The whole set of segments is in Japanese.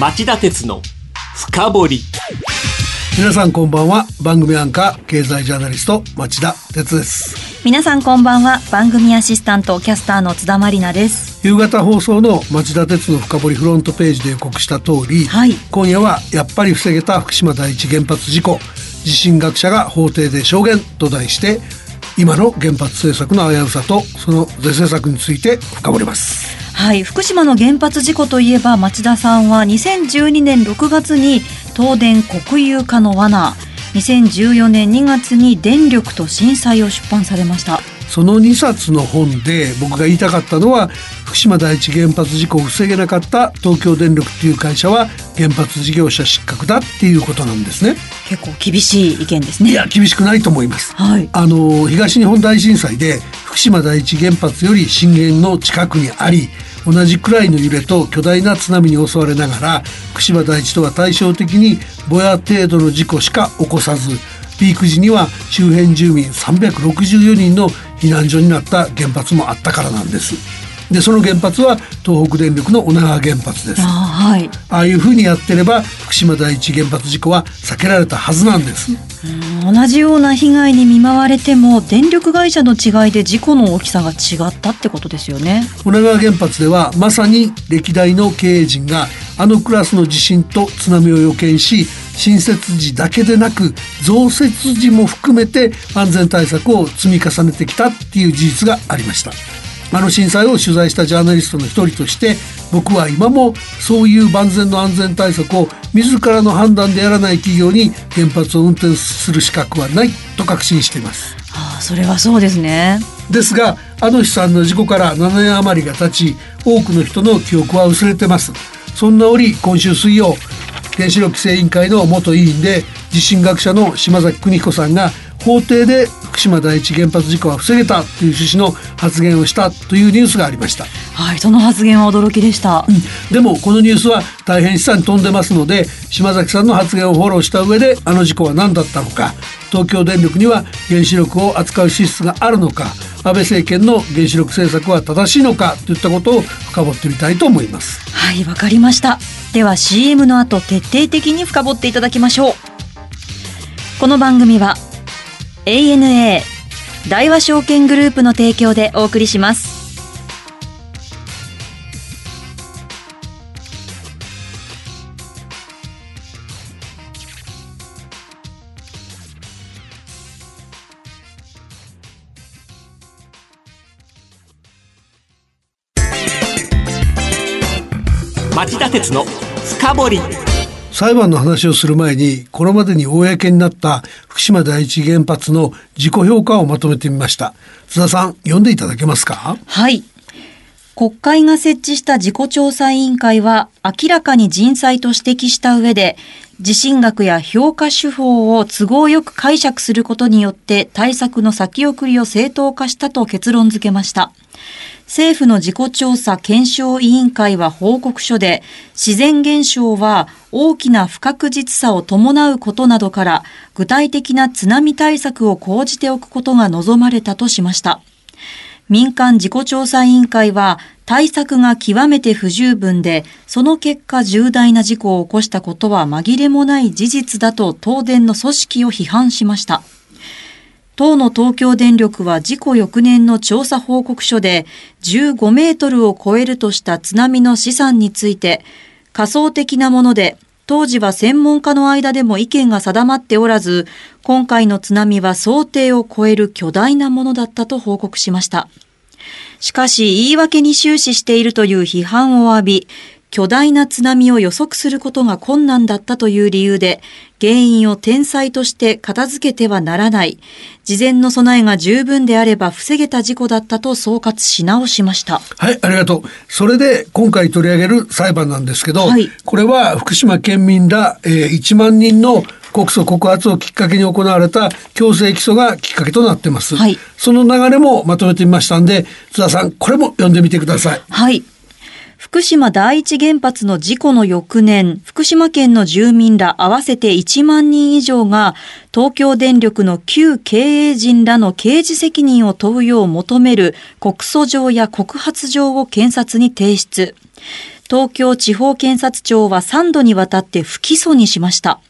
町田鉄の深掘り。皆さんこんばんは。番組アンカー経済ジャーナリスト町田鉄です。皆さんこんばんは。番組アシスタントキャスターの津田まりなです。夕方放送の町田鉄の深掘りフロントページで予告した通り、はい。今夜はやっぱり防げた福島第一原発事故地震学者が法廷で証言と題して今の原発政策の危うさとその是正策について深掘りますはい。福島の原発事故といえば町田さんは2012年6月に東電国有化の罠。2014年2月に電力と震災を出版されました。その2冊の本で僕が言いたかったのは福島第一原発事故を防げなかった東京電力っていう会社は原発事業者失格だっていうことなんですね。結構厳しい意見ですね。いや厳しくないと思います。はい。あの東日本大震災で福島第一原発より震源の近くにあり同じくらいの揺れと巨大な津波に襲われながら串間第一とは対照的にぼや程度の事故しか起こさずピーク時には周辺住民364人の避難所になった原発もあったからなんです。でその原発は東北電力の女川原発です。あはいああいうふうにやってれば福島第一原発事故は避けられたはずなんです。同じような被害に見舞われても電力会社の違いで事故の大きさが違ったってことですよね女川原発ではまさに歴代の経営陣があのクラスの地震と津波を予見し新設時だけでなく増設時も含めて安全対策を積み重ねてきたっていう事実がありましたあの震災を取材したジャーナリストの一人として僕は今もそういう万全の安全対策を自らの判断でやらない企業に原発を運転する資格はないと確信しています。ああそれはそうですね。ですがあの悲惨な事故から7年余りが経ち多くの人の記憶は薄れてます。そんな折今週水曜原子力規制委員会の元委員で地震学者の島崎邦彦さんが法廷で福島第一原発事故は防げたという趣旨の発言をしたというニュースがありました。はいその発言は驚きでした、でもこのニュースは大変示唆に富んでますので島崎さんの発言をフォローした上であの事故は何だったのか東京電力には原子力を扱う資質があるのか安倍政権の原子力政策は正しいのかといったことを深掘ってみたいと思います。はいわかりました。では CM の後徹底的に深掘っていただきましょう。この番組は ANA 大和証券グループの提供でお送りします。町田鉄の深掘り。裁判の話をする前にこれまでに公になった福島第一原発の自己評価をまとめてみました。津田さん読んでいただけますか？はい。国会が設置した自己調査委員会は明らかに人災と指摘した上で地震学や評価手法を都合よく解釈することによって対策の先送りを正当化したと結論付けました。政府の自己調査検証委員会は報告書で自然現象は大きな不確実さを伴うことなどから具体的な津波対策を講じておくことが望まれたとしました。民間自己調査委員会は対策が極めて不十分で、その結果重大な事故を起こしたことは紛れもない事実だと東電の組織を批判しました。党の東京電力は事故翌年の調査報告書で15メートルを超えるとした津波の試算について仮想的なもので当時は専門家の間でも意見が定まっておらず今回の津波は想定を超える巨大なものだったと報告しました。しかし言い訳に終始しているという批判を浴び巨大な津波を予測することが困難だったという理由で、原因を天災として片付けてはならない。事前の備えが十分であれば防げた事故だったと総括し直しました。はい、ありがとう。それで今回取り上げる裁判なんですけど、はいこれは福島県民ら、えー1万人の告訴告発をきっかけに行われた強制起訴がきっかけとなってます。はいその流れもまとめてみましたんで、津田さん、これも読んでみてください。はい。福島第一原発の事故の翌年、福島県の住民ら合わせて1万人以上が、東京電力の旧経営陣らの刑事責任を問うよう求める告訴状や告発状を検察に提出。東京地方検察庁は3度にわたって不起訴にしました。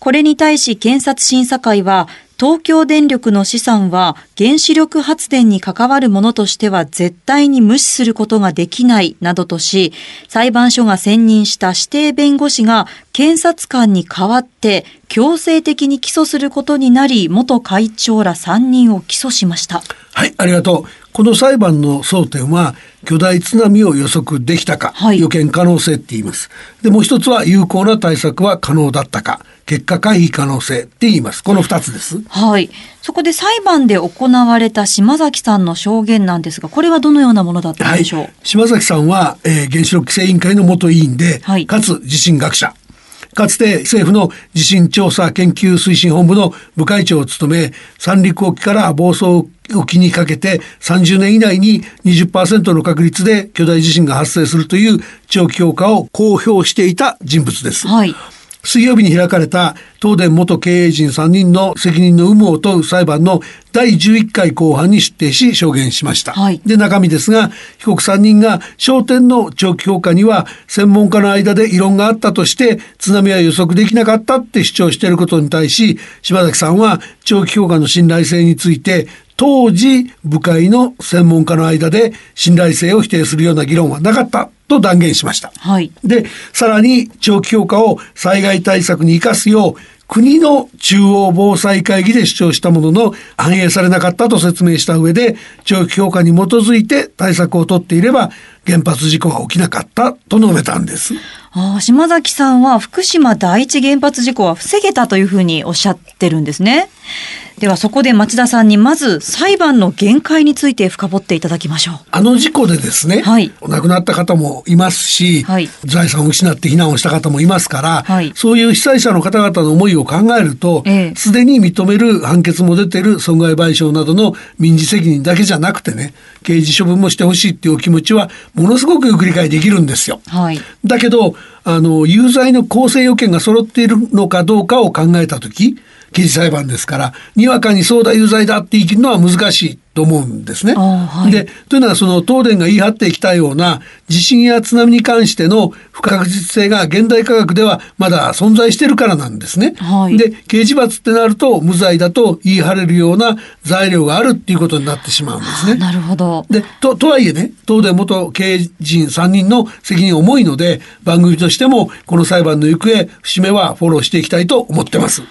これに対し検察審査会は、東京電力の資産は原子力発電に関わるものとしては絶対に無視することができないなどとし、裁判所が選任した指定弁護士が検察官に代わって強制的に起訴することになり、元会長ら3人を起訴しました。はい、ありがとう。この裁判の争点は、巨大津波を予測できたか、はい予見可能性って言います。で、もう一つは有効な対策は可能だったか、結果回避可能性って言います。この二つです。はい。そこで裁判で行われた島崎さんの証言なんですが、これはどのようなものだったんはいでしょう、。島崎さんは、えー原子力規制委員会の元委員で、はいかつ地震学者。かつて政府の地震調査研究推進本部の部会長を務め、三陸沖から房総沖にかけて30年以内に20%の確率で巨大地震が発生するという長期評価を公表していた人物です。はい。水曜日に開かれた東電元経営陣3人の責任の有無を問う裁判の第11回公判に出廷し証言しました。はいで、中身ですが、被告3人が焦点の長期評価には専門家の間で異論があったとして津波は予測できなかったって主張していることに対し、島崎さんは長期評価の信頼性について当時部会の専門家の間で信頼性を否定するような議論はなかったと断言しました。はい。で、さらに長期評価を災害対策に生かすよう、国の中央防災会議で主張したものの反映されなかったと説明した上で、長期評価に基づいて対策を取っていれば原発事故が起きなかったと述べたんです。ああ、島崎さんは福島第一原発事故は防げたというふうにおっしゃってるんですね。ではそこで町田さんにまず裁判の限界について深掘っていただきましょう。あの事故でですね、はいお亡くなった方もいますし、はい財産を失って避難をした方もいますから、はいそういう被災者の方々の思いを考えるとええ、すで、に認める判決も出てる損害賠償などの民事責任だけじゃなくてね、刑事処分もしてほしいっていうお気持ちはものすごくよく理解できるんですよ。はい。だけど、あの、有罪の構成要件が揃っているのかどうかを考えたとき、刑事裁判ですから、にわかにそうだ有罪だって言い切るのは難しいと思うんですね。はいで、というのはその東電が言い張ってきたような地震や津波に関しての不確実性が現代科学ではまだ存在してるからなんですね。はいで、刑事罰ってなると無罪だと言い張れるような材料があるっていうことになってしまうんですね。なるほど。で、と、とはいえね、東電元経営陣3人の責任重いので、番組としてもこの裁判の行方、節目はフォローしていきたいと思ってます。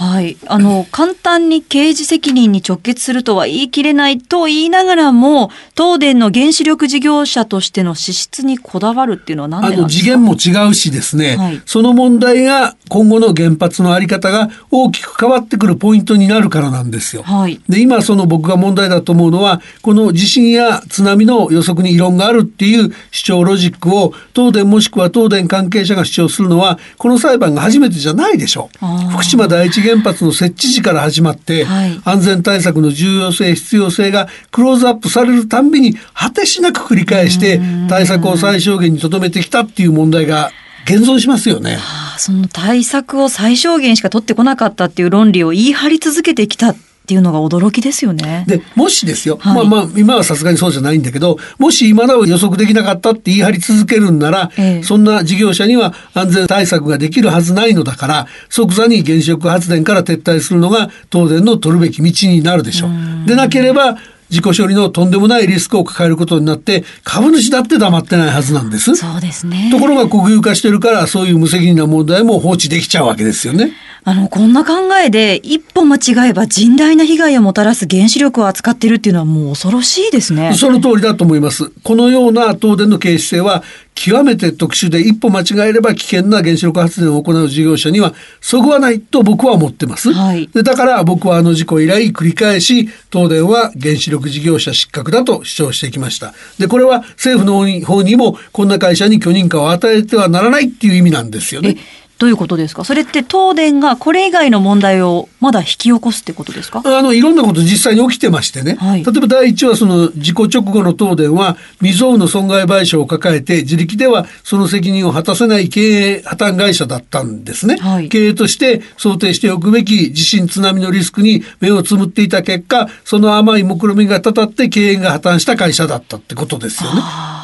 はい。あの、簡単に刑事責任に直結するとは言い切れないと言いながらも、東電の原子力事業者としての資質にこだわるっていうのは何あのでなんですか？次元も違うしですね、はいその問題が今後の原発のあり方が大きく変わってくるポイントになるからなんですよ。はい。で、今その僕が問題だと思うのは、この地震や津波の予測に異論があるっていう主張ロジックを東電もしくは東電関係者が主張するのは、この裁判が初めてじゃないでしょう。福島第一原発の設置時から始まって、はい安全対策の重要性、必要性がクローズアップされるたんびに果てしなく繰り返して対策を最小限に留めてきたっていう問題が現存しますよね。その対策を最小限しか取ってこなかったっていう論理を言い張り続けてきたっていうのが驚きですよね。で、もしですよ、はいまあまあ、今はさすがにそうじゃないんだけど、もし今なお予測できなかったって言い張り続けるんなら、ええそんな事業者には安全対策ができるはずないのだから、即座に原子力発電から撤退するのが東電の取るべき道になるでしょう。でなければ、自己処理のとんでもないリスクを抱えることになって、株主だって黙ってないはずなんです。そうですね。ところが国有化してるから、そういう無責任な問題も放置できちゃうわけですよね。あの、こんな考えで一歩間違えば甚大な被害をもたらす原子力を扱ってるっていうのはもう恐ろしいですね。その通りだと思います。このような東電の経営姿勢は極めて特殊で一歩間違えれば危険な原子力発電を行う事業者にはそぐわないと僕は思ってます。はいでだから僕はあの事故以来繰り返し東電は原子力事業者失格だと主張してきました。で、これは政府の方にもこんな会社に許認可を与えてはならないっていう意味なんですよね。どういうことですか？それって東電がこれ以外の問題をまだ引き起こすってことですか？あの、いろんなこと実際に起きてましてね。はい例えば第一はその事故直後の東電は未曾有の損害賠償を抱えて自力ではその責任を果たせない経営破綻会社だったんですね。はい経営として想定しておくべき地震津波のリスクに目をつむっていた結果、その甘い目論みがたたって経営が破綻した会社だったってことですよね。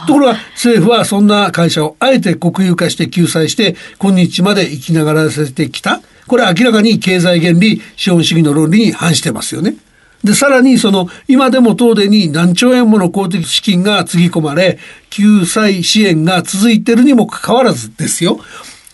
ところが政府はそんな会社をあえて国有化して救済して今日まで生きながらせてきた。これは明らかに経済原理、資本主義の論理に反してますよね。で、さらにその、今でも東電に何兆円もの公的資金がつぎ込まれ、救済支援が続いているにもかかわらずですよ。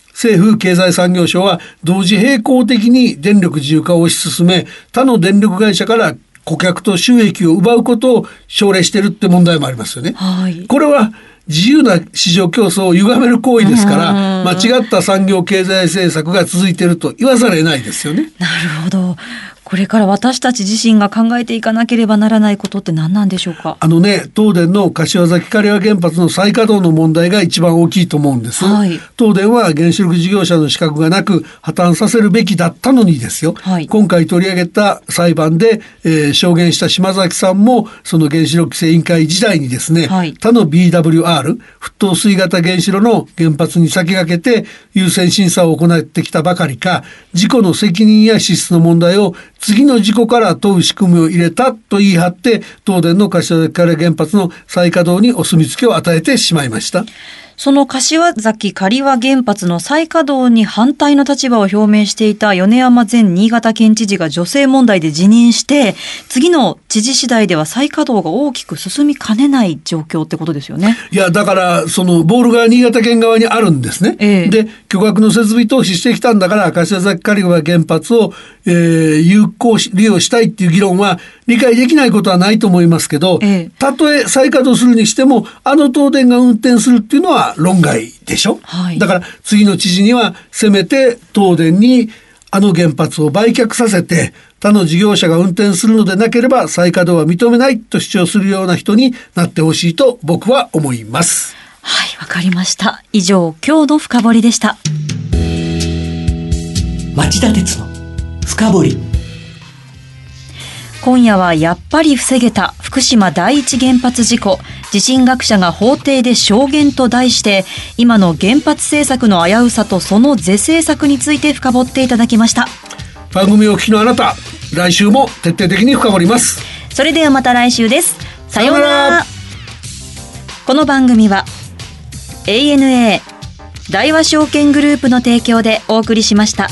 政府経済産業省は同時並行的に電力自由化を推し進め、他の電力会社から顧客と収益を奪うことを奨励しているって問題もありますよね。はい。これは自由な市場競争を歪める行為ですから、間違った産業経済政策が続いていると言わざるを得ないですよね。なるほど。これから私たち自身が考えていかなければならないことって何なんでしょうか？あのね、東電の柏崎刈羽原発の再稼働の問題が一番大きいと思うんです。はい東電は原子力事業者の資格がなく破綻させるべきだったのにですよ。はい今回取り上げた裁判で、えー証言した島崎さんもその原子力規制委員会時代にですね、はい他の BWR 沸騰水型原子炉の原発に先駆けて優先審査を行ってきたばかりか事故の責任や資質の問題を次の事故から問う仕組みを入れたと言い張って東電の柏崎刈原発の再稼働にお墨付きを与えてしまいました。その柏崎刈羽原発の再稼働に反対の立場を表明していた米山前新潟県知事が女性問題で辞任して、次の知事次第では再稼働が大きく進みかねない状況ってことですよね。いや、だから、その、ボールが新潟県側にあるんですね。ええで、巨額の設備投資してきたんだから、柏崎刈羽原発を、えー有効し利用したいっていう議論は、理解できないことはないと思いますけど、ええたとえ再稼働するにしても、あの東電が運転するっていうのは論外でしょ？はいだから、次の知事には、せめて東電に、あの原発を売却させて、他の事業者が運転するのでなければ再稼働は認めないと主張するような人になってほしいと僕は思います。はい、わかりました。以上、今日の深掘りでした。町田鉄の深掘り今夜はやっぱり防げた福島第一原発事故。地震学者が法廷で証言と題して今の原発政策の危うさとその是正策について深掘っていただきました。番組をお聞きのあなた、来週も徹底的に深掘ります。それではまた来週です。さようなら。この番組は ANA 大和証券グループの提供でお送りしました